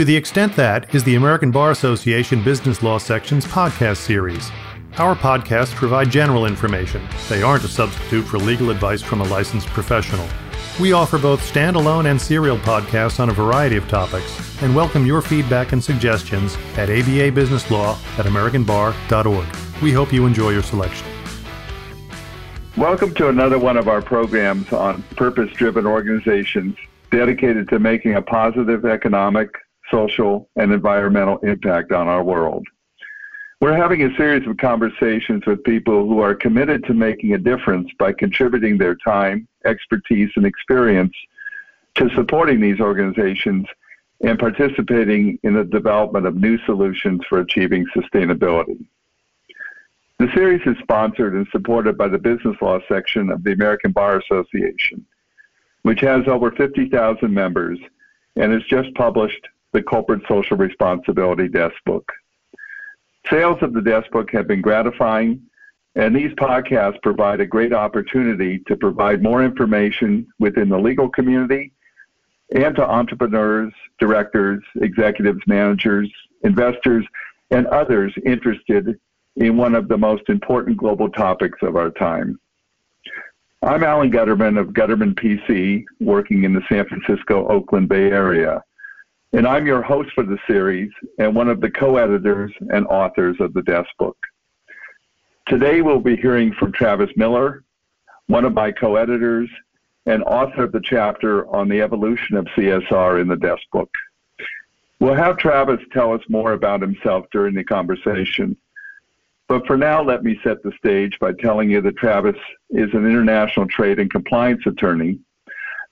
To the extent that is the American Bar Association Business Law Section's podcast series. Our podcasts provide general information. They aren't a substitute for legal advice from a licensed professional. We offer both standalone and serial podcasts on a variety of topics and welcome your feedback and suggestions at ababusinesslaw at americanbar.org. We hope you enjoy your selection. Welcome to another one of our programs on purpose driven organizations dedicated to making a positive economic, social, and environmental impact on our world. We're having a series of conversations with people who are committed to making a difference by contributing their time, expertise, and experience to supporting these organizations and participating in the development of new solutions for achieving sustainability. The series is sponsored and supported by the Business Law section of the American Bar Association, which has over 50,000 members and has just published the Corporate Social Responsibility Desk Book. Sales of the Desk Book have been gratifying, and these podcasts provide a great opportunity to provide more information within the legal community and to entrepreneurs, directors, executives, managers, investors, and others interested in one of the most important global topics of our time. I'm Alan Gutterman of Gutterman PC, working in the San Francisco Oakland Bay Area. And I'm your host for the series and one of the co editors and authors of the Desk Book. Today we'll be hearing from Travis Miller, one of my co editors and author of the chapter on the evolution of CSR in the Desk Book. We'll have Travis tell us more about himself during the conversation. But for now, let me set the stage by telling you that Travis is an international trade and compliance attorney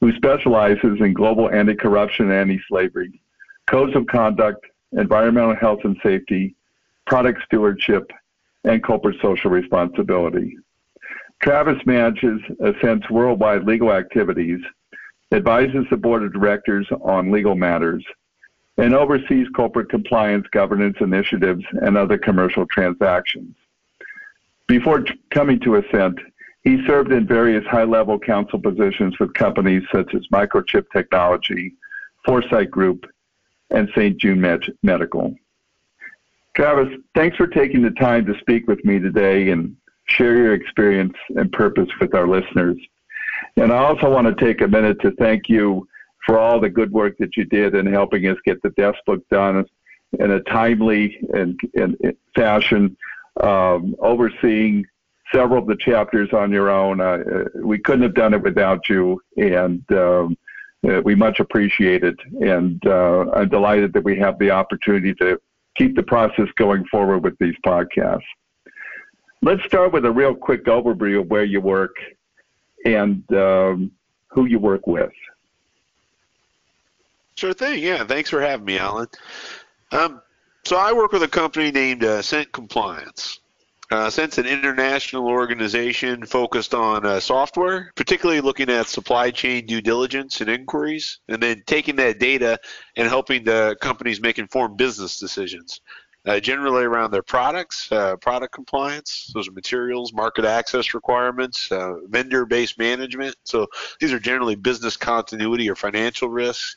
who specializes in global anti corruption and anti slavery codes of conduct, environmental health and safety, product stewardship, and corporate social responsibility. Travis manages Assent's worldwide legal activities, advises the board of directors on legal matters, and oversees corporate compliance governance initiatives and other commercial transactions. Before coming to Ascent, he served in various high level counsel positions with companies such as Microchip Technology, Foresight Group, and St. Jude Med- Medical. Travis, thanks for taking the time to speak with me today and share your experience and purpose with our listeners. And I also want to take a minute to thank you for all the good work that you did in helping us get the desk book done in a timely and, and fashion, um, overseeing several of the chapters on your own. Uh, we couldn't have done it without you, and um, uh, we much appreciate it, and uh, I'm delighted that we have the opportunity to keep the process going forward with these podcasts. Let's start with a real quick overview of where you work and um, who you work with. Sure thing. Yeah, thanks for having me, Alan. Um, so I work with a company named uh, Cent Compliance. Uh, since an international organization focused on uh, software, particularly looking at supply chain due diligence and inquiries, and then taking that data and helping the companies make informed business decisions, uh, generally around their products, uh, product compliance, those are materials, market access requirements, uh, vendor-based management. So these are generally business continuity or financial risks,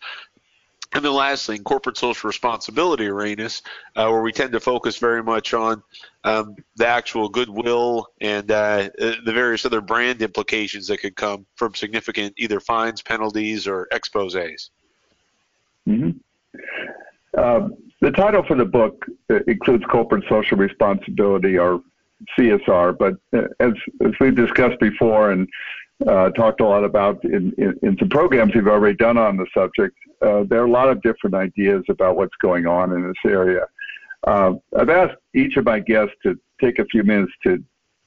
and then lastly, in corporate social responsibility arenas, uh, where we tend to focus very much on um, the actual goodwill and uh, uh, the various other brand implications that could come from significant either fines, penalties, or exposes. Mm-hmm. Uh, the title for the book uh, includes corporate social responsibility or CSR, but uh, as, as we've discussed before and uh, talked a lot about in, in, in, some programs we've already done on the subject, uh, there are a lot of different ideas about what's going on in this area. Uh, I've asked each of my guests to take a few minutes to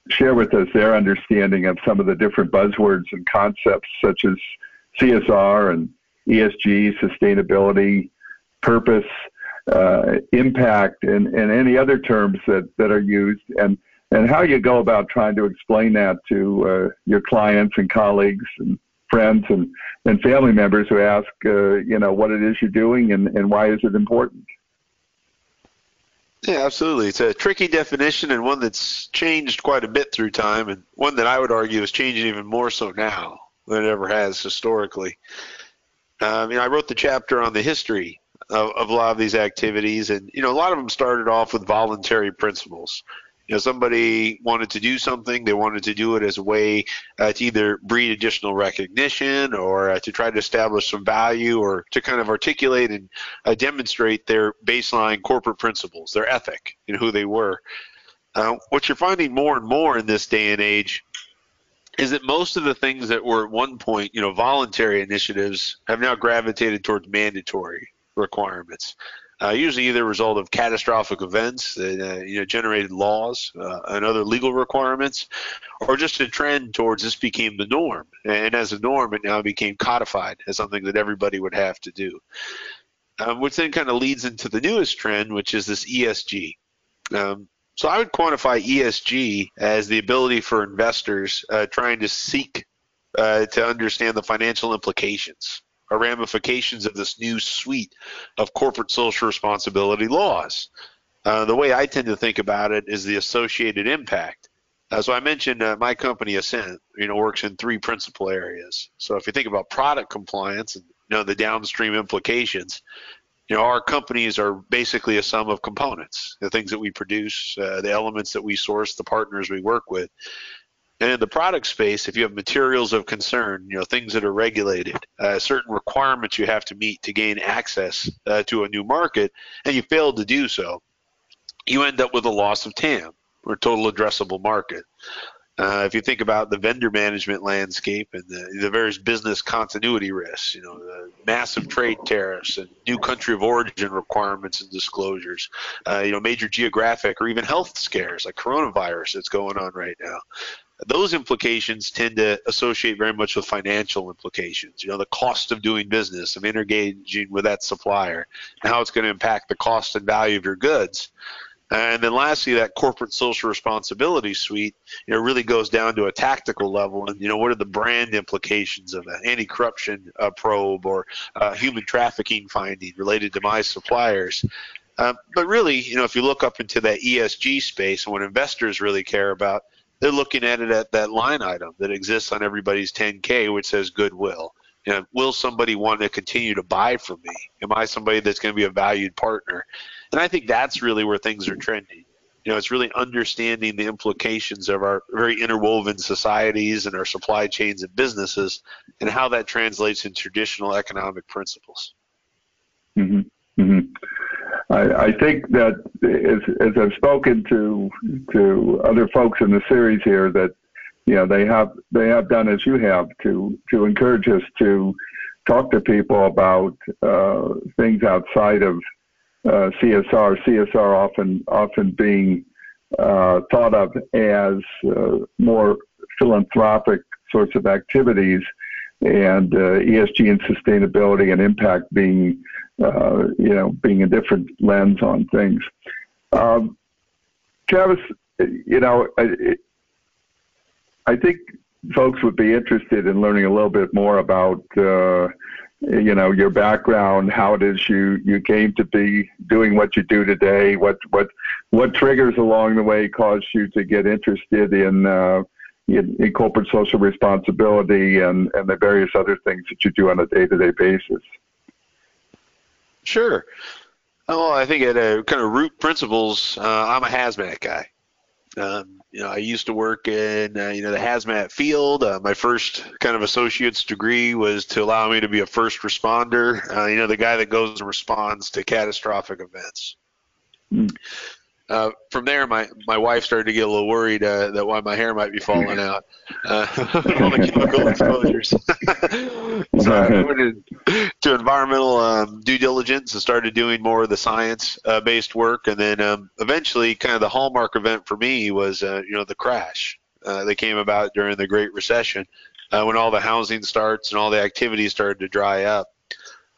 share with us their understanding of some of the different buzzwords and concepts such as CSR and ESG, sustainability, purpose, uh, impact, and, and any other terms that, that are used, and, and how you go about trying to explain that to uh, your clients and colleagues and friends and, and family members who ask, uh, you know, what it is you're doing and, and why is it important. Yeah, absolutely. It's a tricky definition and one that's changed quite a bit through time, and one that I would argue is changing even more so now than it ever has historically. Um, you know, I wrote the chapter on the history of, of, a lot of these activities, and you know, a lot of them started off with voluntary principles. You know, somebody wanted to do something, they wanted to do it as a way uh, to either breed additional recognition or uh, to try to establish some value or to kind of articulate and uh, demonstrate their baseline corporate principles, their ethic, and who they were. Uh, what you're finding more and more in this day and age is that most of the things that were at one point, you know, voluntary initiatives have now gravitated towards mandatory requirements. Uh, usually either a result of catastrophic events that uh, you know generated laws uh, and other legal requirements, or just a trend towards this became the norm. And as a norm, it now became codified as something that everybody would have to do. Um, which then kind of leads into the newest trend, which is this ESG. Um, so I would quantify ESG as the ability for investors uh, trying to seek uh, to understand the financial implications or ramifications of this new suite of corporate social responsibility laws. Uh, the way I tend to think about it is the associated impact. Uh, so I mentioned uh, my company Assent, you know, works in three principal areas. So if you think about product compliance and you know the downstream implications, you know, our companies are basically a sum of components, the things that we produce, uh, the elements that we source, the partners we work with. And in the product space, if you have materials of concern, you know, things that are regulated, uh, certain requirements you have to meet to gain access uh, to a new market, and you fail to do so, you end up with a loss of TAM, or total addressable market. Uh, if you think about the vendor management landscape and the, the various business continuity risks, you know, the massive trade tariffs and new country of origin requirements and disclosures, uh, you know, major geographic or even health scares like coronavirus that's going on right now. Those implications tend to associate very much with financial implications. You know, the cost of doing business, of engaging with that supplier, and how it's going to impact the cost and value of your goods. And then lastly, that corporate social responsibility suite, you know, really goes down to a tactical level. And you know, what are the brand implications of an anti-corruption uh, probe or uh, human trafficking finding related to my suppliers? Um, but really, you know, if you look up into that ESG space and what investors really care about, they're looking at it at that line item that exists on everybody's 10K, which says goodwill. You know, will somebody want to continue to buy from me? Am I somebody that's going to be a valued partner? And I think that's really where things are trending. You know, it's really understanding the implications of our very interwoven societies and our supply chains and businesses and how that translates in traditional economic principles. Mm-hmm. Mm-hmm. I, I, think that as, as I've spoken to to other folks in the series here, that you know they have they have done as you have to to encourage us to talk to people about uh, things outside of uh, CSR. CSR often often being uh, thought of as uh, more philanthropic sorts of activities, and uh, ESG and sustainability and impact being uh, you know being a different lens on things. Um, Travis, you know, I, I think folks would be interested in learning a little bit more about uh, you know your background, how it is you you came to be doing what you do today, what what what triggers along the way caused you to get interested in uh, in, in corporate social responsibility and and the various other things that you do on a day to day basis. Sure. Well, I think at a kind of root principles, uh, I'm a hazmat guy. Um, you know, I used to work in uh, you know the hazmat field. Uh, my first kind of associate's degree was to allow me to be a first responder. Uh, you know, the guy that goes and responds to catastrophic events. Mm. Uh, from there, my, my wife started to get a little worried uh, that why my hair might be falling out. Uh, all the chemical exposures. so I went to environmental um, due diligence and started doing more of the science-based uh, work. And then um, eventually, kind of the hallmark event for me was, uh, you know, the crash uh, that came about during the Great Recession when all the housing starts and all the activities started to dry up.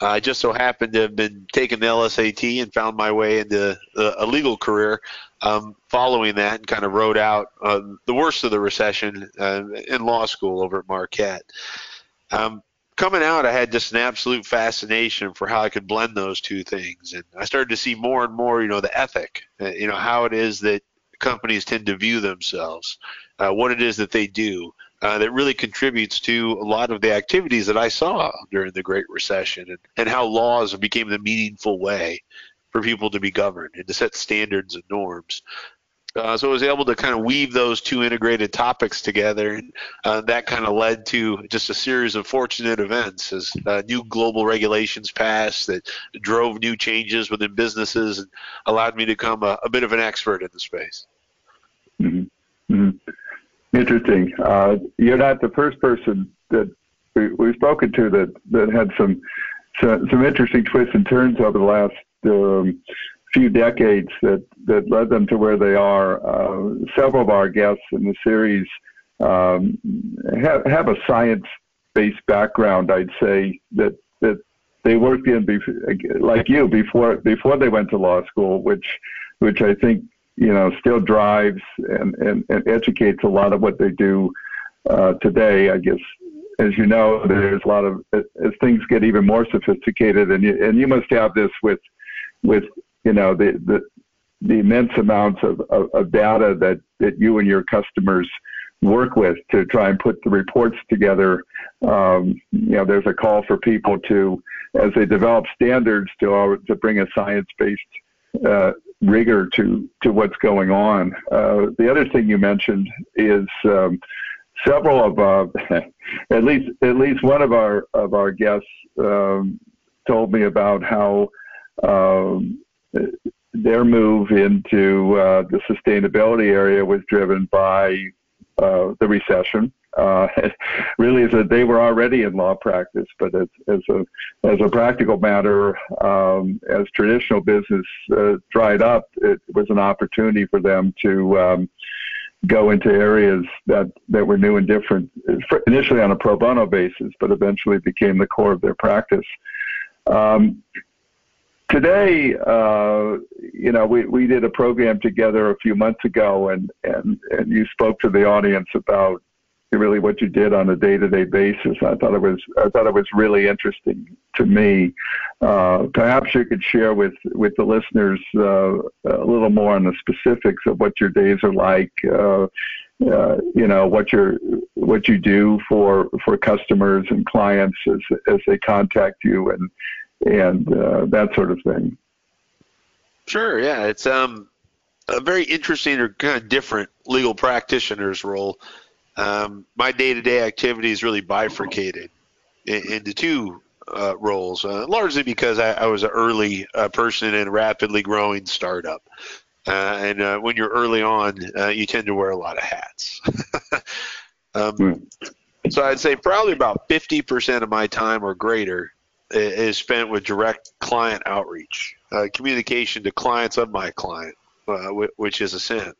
I just so happened to have been taking the LSAT and found my way into a legal career um, following that and kind of rode out uh, the worst of the recession uh, in law school over at Marquette. Um, coming out, I had just an absolute fascination for how I could blend those two things. And I started to see more and more, you know, the ethic, uh, you know, how it is that companies tend to view themselves, uh, what it is that they do, uh, that really contributes to a lot of the activities that I saw during the Great Recession and, and how laws became the meaningful way for people to be governed and to set standards and norms. Uh, so I was able to kind of weave those two integrated topics together, and uh, that kind of led to just a series of fortunate events as uh, new global regulations passed that drove new changes within businesses and allowed me to become a, a bit of an expert in the space. Mm-hmm. Mm-hmm. Interesting. Uh, you're not the first person that we, we've spoken to that, that had some, some, some interesting twists and turns over the last um, few decades that, that led them to where they are. Uh, several of our guests in the series um, have, have a science-based background. I'd say that that they worked in bef- like you before before they went to law school, which which I think you know still drives and, and, and educates a lot of what they do uh, today. I guess as you know, there's a lot of as things get even more sophisticated, and you, and you must have this with with you know the the, the immense amounts of, of, of data that, that you and your customers work with to try and put the reports together. Um, you know, there's a call for people to, as they develop standards, to to bring a science-based uh, rigor to to what's going on. Uh, the other thing you mentioned is um, several of uh, at least at least one of our of our guests um, told me about how um, their move into uh, the sustainability area was driven by uh, the recession. Uh, really, is that they were already in law practice, but as, as a as a practical matter, um, as traditional business uh, dried up, it was an opportunity for them to um, go into areas that that were new and different. Initially on a pro bono basis, but eventually became the core of their practice. Um, today, uh, you know, we, we did a program together a few months ago, and, and, and you spoke to the audience about really what you did on a day-to-day basis. I thought it was I thought it was really interesting to me. Uh, perhaps you could share with with the listeners uh, a little more on the specifics of what your days are like. Uh, uh, you know what you what you do for for customers and clients as as they contact you and and uh, that sort of thing. Sure. Yeah, it's um, a very interesting or kind of different legal practitioner's role. Um, my day-to-day activity is really bifurcated into two uh, roles, uh, largely because I, I was an early uh, person in a rapidly growing startup. Uh, and uh, when you're early on, uh, you tend to wear a lot of hats. um, mm. So I'd say probably about 50% of my time or greater is spent with direct client outreach, uh, communication to clients of my client, uh, which is Assent.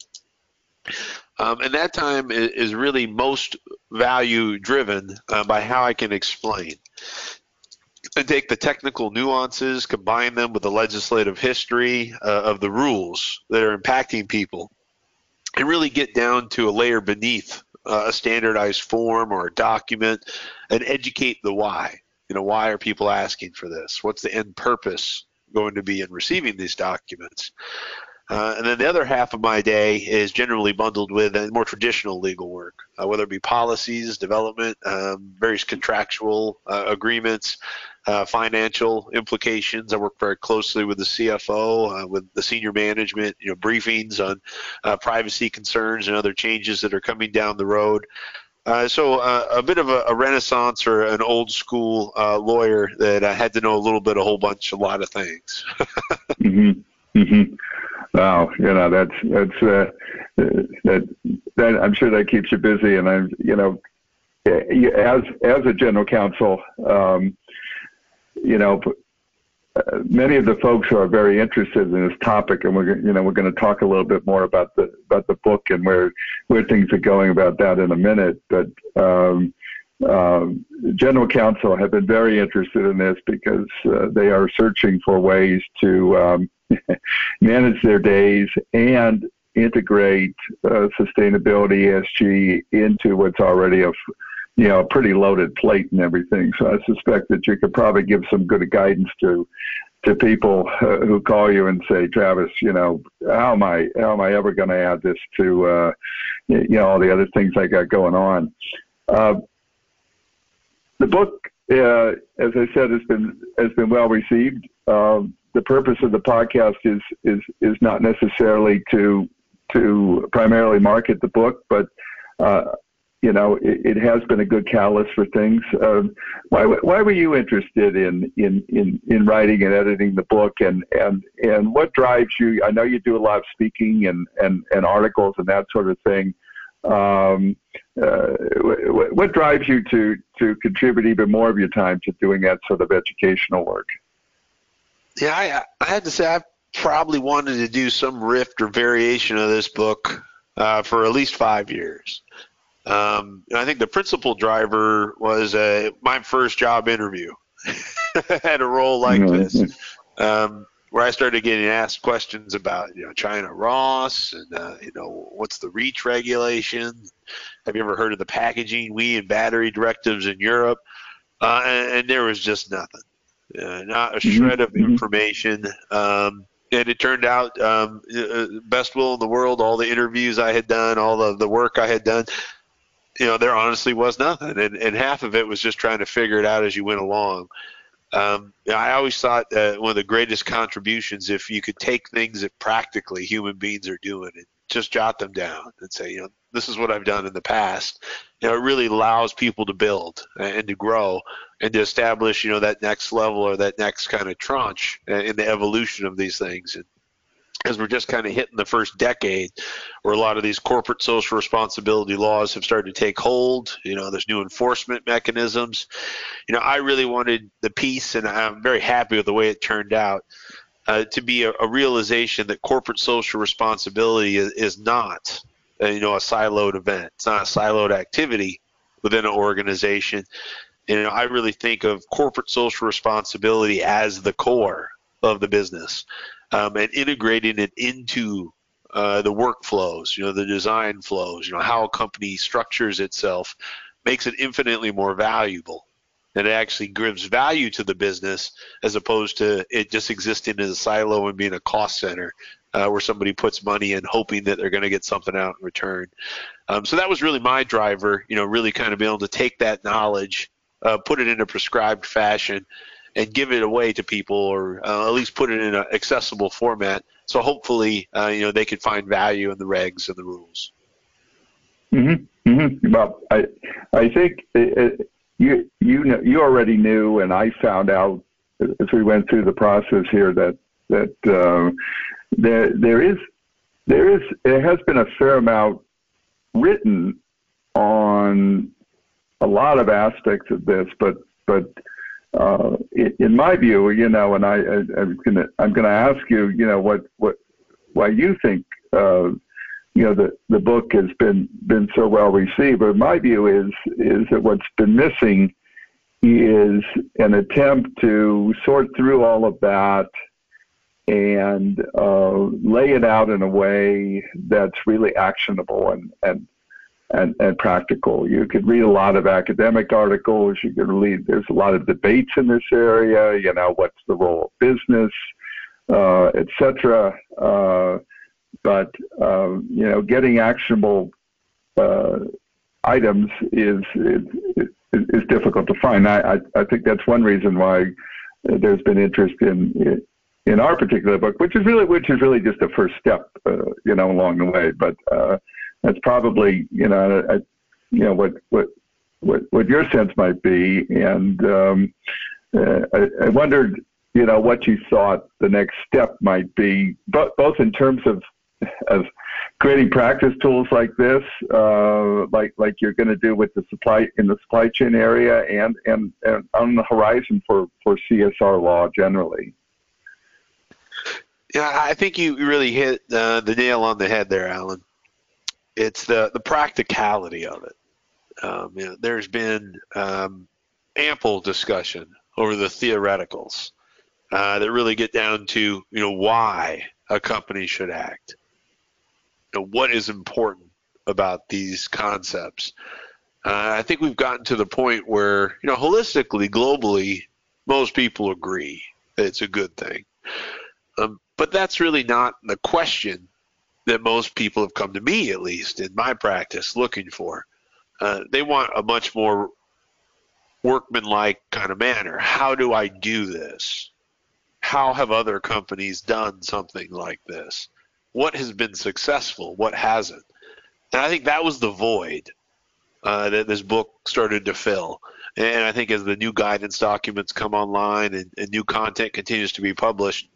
Um, and that time is really most value driven uh, by how I can explain and take the technical nuances, combine them with the legislative history uh, of the rules that are impacting people, and really get down to a layer beneath uh, a standardized form or a document and educate the why. You know, why are people asking for this? What's the end purpose going to be in receiving these documents? Uh, and then the other half of my day is generally bundled with more traditional legal work, uh, whether it be policies, development, um, various contractual uh, agreements, uh, financial implications. I work very closely with the CFO, uh, with the senior management, you know, briefings on uh, privacy concerns and other changes that are coming down the road. Uh, so uh, a bit of a, a, renaissance or an old school uh, lawyer that I had to know a little bit, a whole bunch, a lot of things. mm-hmm. Mm-hmm. Wow, you know that's that's uh, that that I'm sure that keeps you busy, and I'm you know as as a general counsel, um, you know many of the folks who are very interested in this topic, and we're you know we're going to talk a little bit more about the about the book and where where things are going about that in a minute. But um, um, general counsel have been very interested in this because uh, they are searching for ways to um, manage their days and integrate uh, sustainability ESG into what's already a you know, a pretty loaded plate and everything. So I suspect that you could probably give some good guidance to to people uh, who call you and say, Travis, you know, how am I how am I ever going to add this to uh, you know all the other things I got going on? Uh, the book, uh, as I said, has been has been well received. Um, the purpose of the podcast is is is not necessarily to to primarily market the book, but uh, you know, it, it, has been a good catalyst for things. Um, why, why were you interested in, in, in, in writing and editing the book and, and, and what drives you? I know you do a lot of speaking and, and, and articles and that sort of thing. Um, uh, what, what drives you to, to contribute even more of your time to doing that sort of educational work? Yeah, I, I had to say I probably wanted to do some rift or variation of this book uh, for at least five years. Um, I think the principal driver was uh, my first job interview. I had a role like mm-hmm. this, um, where I started getting asked questions about you know China RoHS and uh, you know what's the REACH regulation. Have you ever heard of the packaging WEEE and battery directives in Europe? Uh, and, and, there was just nothing, uh, not a mm-hmm. shred of mm-hmm. information. Um, and it turned out um, uh, best will in the world. All the interviews I had done, all the the work I had done, you know, there honestly was nothing, and, and half of it was just trying to figure it out as you went along. Um, I always thought that one of the greatest contributions, if you could take things that practically human beings are doing and just jot them down and say, you know, this is what I've done in the past. You know, it really allows people to build and to grow and to establish, you know, that next level or that next kind of tranche in the evolution of these things. And as we're just kind of hitting the first decade where a lot of these corporate social responsibility laws have started to take hold you know there's new enforcement mechanisms you know i really wanted the piece and i'm very happy with the way it turned out uh, to be a, a, realization that corporate social responsibility is, is not you know a siloed event. It's not a siloed activity within an organization. You know i really think of corporate social responsibility as the core of the business um, and integrating it into uh, the workflows, you know, the design flows, you know, how a company structures itself makes it infinitely more valuable. And it actually gives value to the business as opposed to it just existing as a silo and being a cost center uh, where somebody puts money in hoping that they're going to get something out in return. Um, so that was really my driver, you know, really kind of being able to take that knowledge, uh, put it in a prescribed fashion, and give it away to people, or uh, at least put it in an accessible format. So hopefully, uh, you know, they could find value in the regs and the rules. Mm-hmm. Mm-hmm. Well, I, I think it, it, you you know, you already knew, and I found out as we went through the process here that that uh, there there is there is there has been a fair amount written on a lot of aspects of this, but but uh, in my view, you know, and I, I am gonna I'm gonna ask you, you know, what what why you think uh, you know the the book has been been so well received. But my view is is that what's been missing is an attempt to sort through all of that and uh, lay it out in a way that's really actionable and and and, and practical. You could read a lot of academic articles. You could read. There's a lot of debates in this area. You know, what's the role of business, uh, etc. Uh, but um, you know, getting actionable uh, items is, is is difficult to find. I, I I think that's one reason why there's been interest in in our particular book, which is really which is really just a first step, uh, you know, along the way. But uh, that's probably you know I, you know what what what what your sense might be, and um, uh, I, I wondered you know what you thought the next step might be, but both in terms of of creating practice tools like this, uh, like like you're going to do with the supply in the supply chain area, and, and and on the horizon for for CSR law generally. Yeah, I think you really hit uh, the nail on the head there, Alan it's the the practicality of it. Um, you know, there's been um, ample discussion over the theoreticals uh, that really get down to you know why a company should act. You know, what is important about these concepts? Uh, I think we've gotten to the point where you know holistically, globally, most people agree that it's a good thing. Um, but that's really not the question that most people have come to me, at least in my practice, looking for. Uh, they want a much more workmanlike kind of manner. How do I do this? How have other companies done something like this? What has been successful? What hasn't? And I think that was the void uh, that this book started to fill. And I think as the new guidance documents come online and, and new content continues to be published,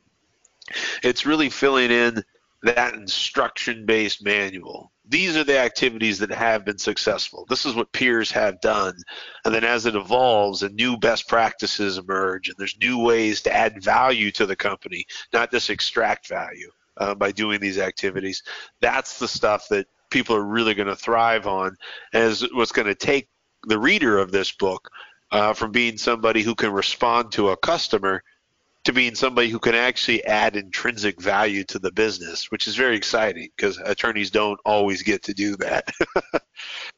it's really filling in that instruction based manual. These are the activities that have been successful. This is what peers have done. And then as it evolves and new best practices emerge and there's new ways to add value to the company, not just extract value uh, by doing these activities, that's the stuff that people are really going to thrive on as what's going to take the reader of this book uh, from being somebody who can respond to a customer to being somebody who can actually add intrinsic value to the business, which is very exciting because attorneys don't always get to do that.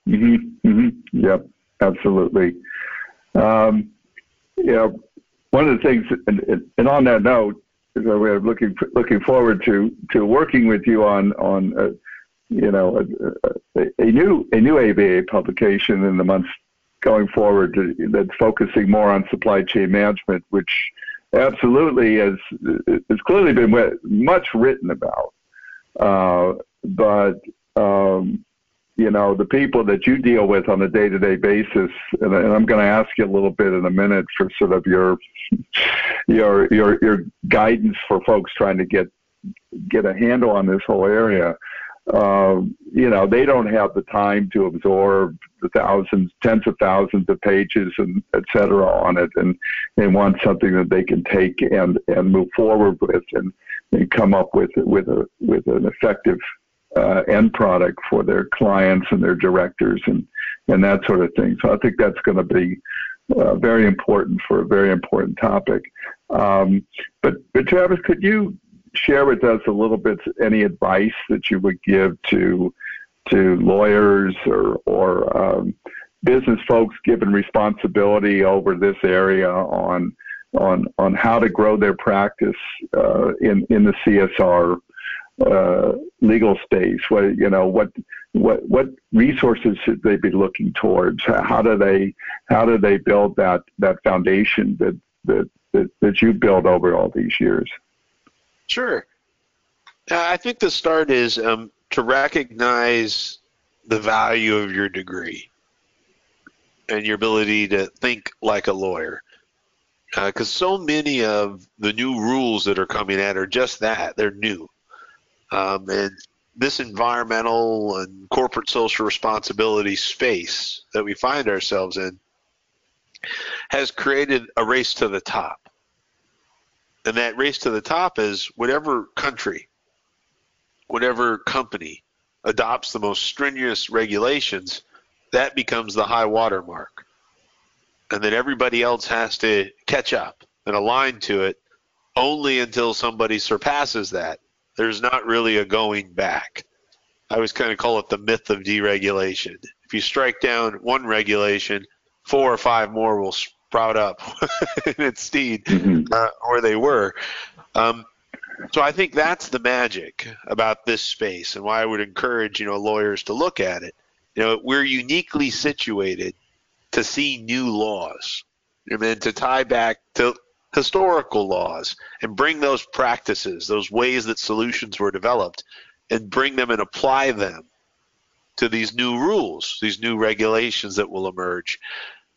mm-hmm, mm-hmm. Yep, absolutely. Um, you know, one of the things, and, and on that note, is that we're looking looking forward to to working with you on on uh, you know a, a, a, new a new ABA publication in the months going forward to, that's focusing more on supply chain management, which absolutely has has clearly been much written about. Uh, but um, you know the people that you deal with on a day-to-day basis, and, and I'm going to ask you a little bit in a minute for sort of your your your your guidance for folks trying to get get a handle on this whole area um, you know, they don't have the time to absorb the thousands, tens of thousands of pages and et cetera on it. And they want something that they can take and, and move forward with and, and come up with, with a, with an effective, uh, end product for their clients and their directors and, and that sort of thing. So I think that's going to be, uh, very important for a very important topic. Um, but, but Travis, could you share with us a little bit any advice that you would give to to lawyers or or um, business folks given responsibility over this area on on on how to grow their practice uh, in in the CSR uh, legal space. What you know what what what resources should they be looking towards? How do they how do they build that that foundation that that that, that you built over all these years? Sure. Uh, I think the start is um, to recognize the value of your degree and your ability to think like a lawyer. Because uh, so many of the new rules that are coming out are just that they're new. Um, and this environmental and corporate social responsibility space that we find ourselves in has created a race to the top and that race to the top is whatever country, whatever company adopts the most strenuous regulations, that becomes the high water mark. And then everybody else has to catch up and align to it only until somebody surpasses that. There's not really a going back. I always kind of call it the myth of deregulation. If you strike down one regulation, four or five more will brought up in its steed mm-hmm. uh, where they were. Um, so I think that's the magic about this space, and why I would encourage you know lawyers to look at it. You know, we're uniquely situated to see new laws, and then to tie back to historical laws and bring those practices, those ways that solutions were developed, and bring them and apply them to these new rules, these new regulations that will emerge.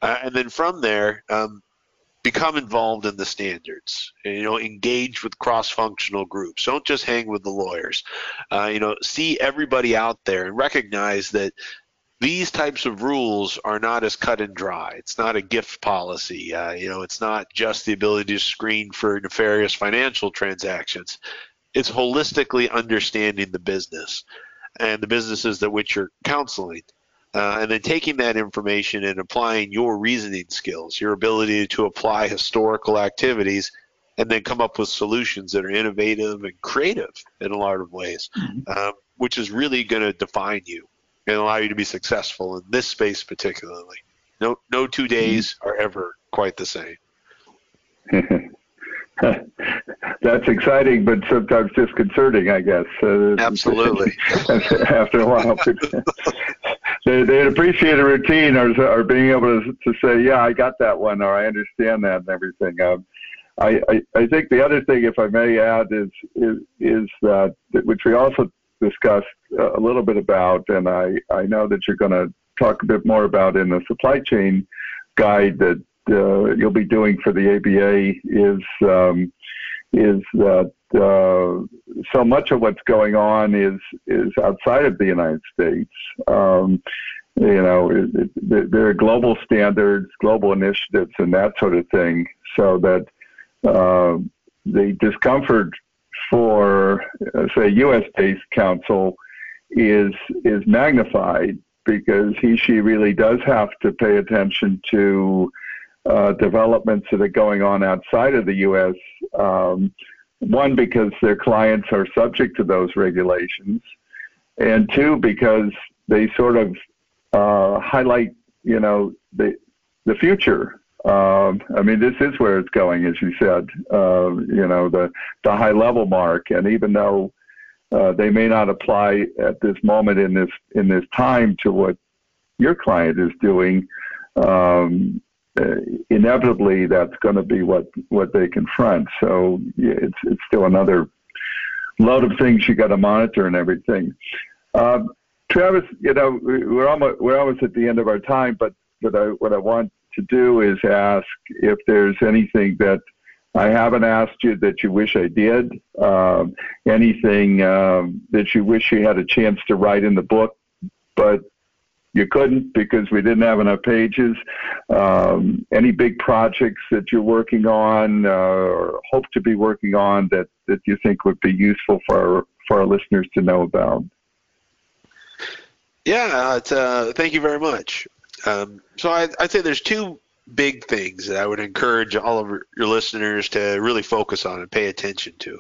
Uh, and then from there, um, become involved in the standards. You know, engage with cross-functional groups. Don't just hang with the lawyers. Uh, you know, see everybody out there and recognize that these types of rules are not as cut and dry. It's not a gift policy. Uh, you know, it's not just the ability to screen for nefarious financial transactions. It's holistically understanding the business and the businesses that which you're counseling. Uh, and then taking that information and applying your reasoning skills, your ability to apply historical activities, and then come up with solutions that are innovative and creative in a lot of ways, mm-hmm. um, which is really going to define you and allow you to be successful in this space particularly. No, no two days mm-hmm. are ever quite the same. That's exciting, but sometimes disconcerting, I guess. Uh, Absolutely. after a while. they, they'd appreciate a routine or, or being able to, to say, yeah, I got that one or I understand that and everything. Um, I, I, I think the other thing, if I may add, is is, is that which we also discussed a little bit about, and I, I know that you're going to talk a bit more about in the supply chain guide that uh, you'll be doing for the ABA is um, is that uh, so much of what's going on is is outside of the United States. Um, you know, it, it, there are global standards, global initiatives, and that sort of thing. So that uh, the discomfort for, uh, say, U.S.-based counsel is is magnified because he she really does have to pay attention to uh, developments that are going on outside of the U.S. Um, one because their clients are subject to those regulations, and two because they sort of uh, highlight, you know, the the future. Um, I mean, this is where it's going, as you said. Uh, you know, the the high level mark, and even though uh, they may not apply at this moment in this in this time to what your client is doing. Um, uh, inevitably, that's going to be what what they confront. So yeah, it's it's still another load of things you got to monitor and everything. Um, Travis, you know, we're almost we're almost at the end of our time, but what I what I want to do is ask if there's anything that I haven't asked you that you wish I did. Um, anything um, that you wish you had a chance to write in the book, but you couldn't because we didn't have enough pages. Um, any big projects that you're working on uh, or hope to be working on that, that you think would be useful for our, for our listeners to know about? Yeah, uh, thank you very much. Um, so I, I'd say there's two big things that I would encourage all of your listeners to really focus on and pay attention to.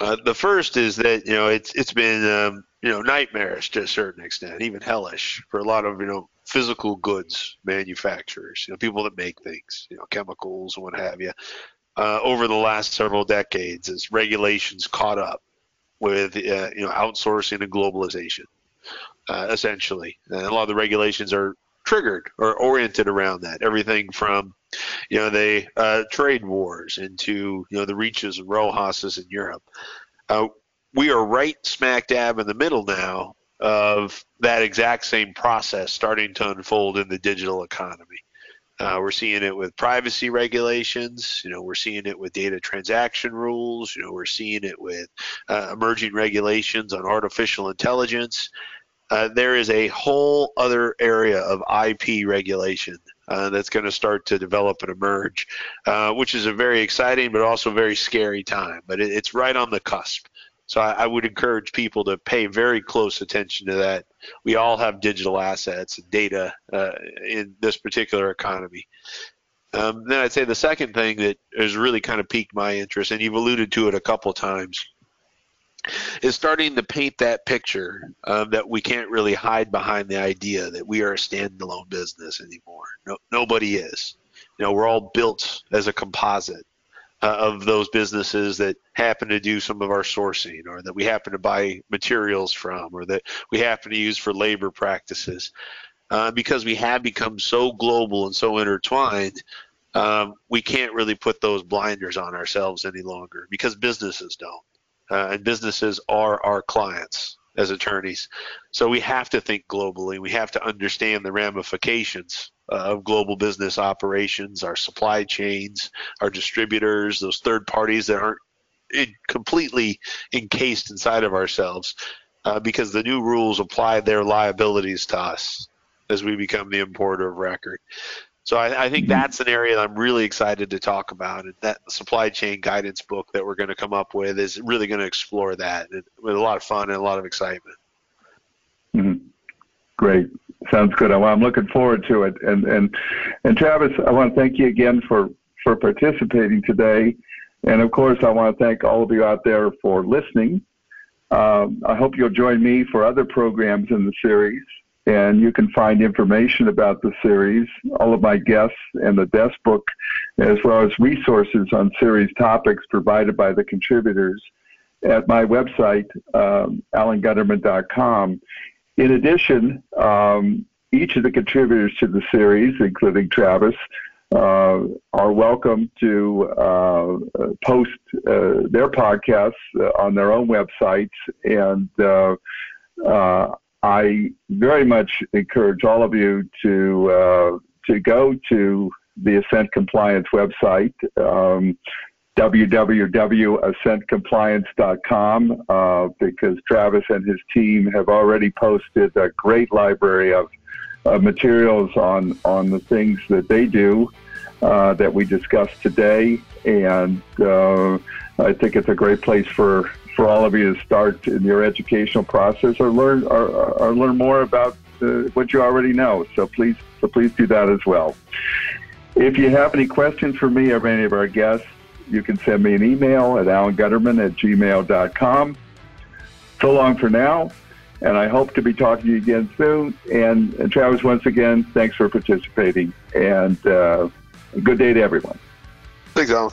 Uh, the first is that you know it's it's been um, you know nightmarish to a certain extent, even hellish for a lot of you know physical goods manufacturers, you know people that make things, you know chemicals and what have you. Uh, over the last several decades, as regulations caught up with uh, you know outsourcing and globalization, uh, essentially, and a lot of the regulations are triggered or oriented around that. Everything from, you know, the uh, trade wars into, you know, the reaches of RoHS's in Europe. Uh, we are right smack dab in the middle now of that exact same process starting to unfold in the digital economy. Uh, we're seeing it with privacy regulations. You know, we're seeing it with data transaction rules. You know, we're seeing it with uh, emerging regulations on artificial intelligence. Uh, there is a whole other area of IP regulation uh, that's going to start to develop and emerge, uh, which is a very exciting but also very scary time. But it, it's right on the cusp. So I, I, would encourage people to pay very close attention to that. We all have digital assets and data uh, in this particular economy. Um, then I'd say the second thing that has really kind of piqued my interest, and you've alluded to it a couple times, is starting to paint that picture um, that we can't really hide behind the idea that we are a standalone business anymore. No, nobody is. You know, we're all built as a composite uh, of those businesses that happen to do some of our sourcing, or that we happen to buy materials from, or that we happen to use for labor practices. Uh, because we have become so global and so intertwined, um, we can't really put those blinders on ourselves any longer because businesses don't uh, and businesses are our clients as attorneys. So we have to think globally. We have to understand the ramifications uh, of global business operations, our supply chains, our distributors, those third parties that aren't in, completely encased inside of ourselves, uh, because the new rules apply their liabilities to us as we become the importer of record. So I, I, think mm-hmm. that's an area that I'm really excited to talk about, and that supply chain guidance book that we're going to come up with is really going to explore that with a lot of fun and a lot of excitement. Mm-hmm. Great, sounds good. I'm looking forward to it. And and and Travis, I want to thank you again for for participating today, and of course, I want to thank all of you out there for listening. Um, I hope you'll join me for other programs in the series and you can find information about the series, all of my guests, and the desk book, as well as resources on series topics provided by the contributors at my website, um. In addition, um, each of the contributors to the series, including Travis, uh, are welcome to uh, post uh, their podcasts uh, on their own websites. And uh, uh, I very much encourage all of you to to go to the Assent Compliance website. Um, www.assentcompliance.com uh, because Travis and his team have already posted a great library of uh, materials on, on the things that they do uh, that we discussed today. And uh, I think it's a great place for, for all of you to start in your educational process or learn, or, or learn more about uh, what you already know. So please, so please do that as well. If you have any questions for me or any of our guests, you can send me an email at alangutterman at gmail.com. So long for now, and I hope to be talking to you again soon. And, and Travis, once again, thanks for participating, and uh, good day to everyone. Thanks, Alan.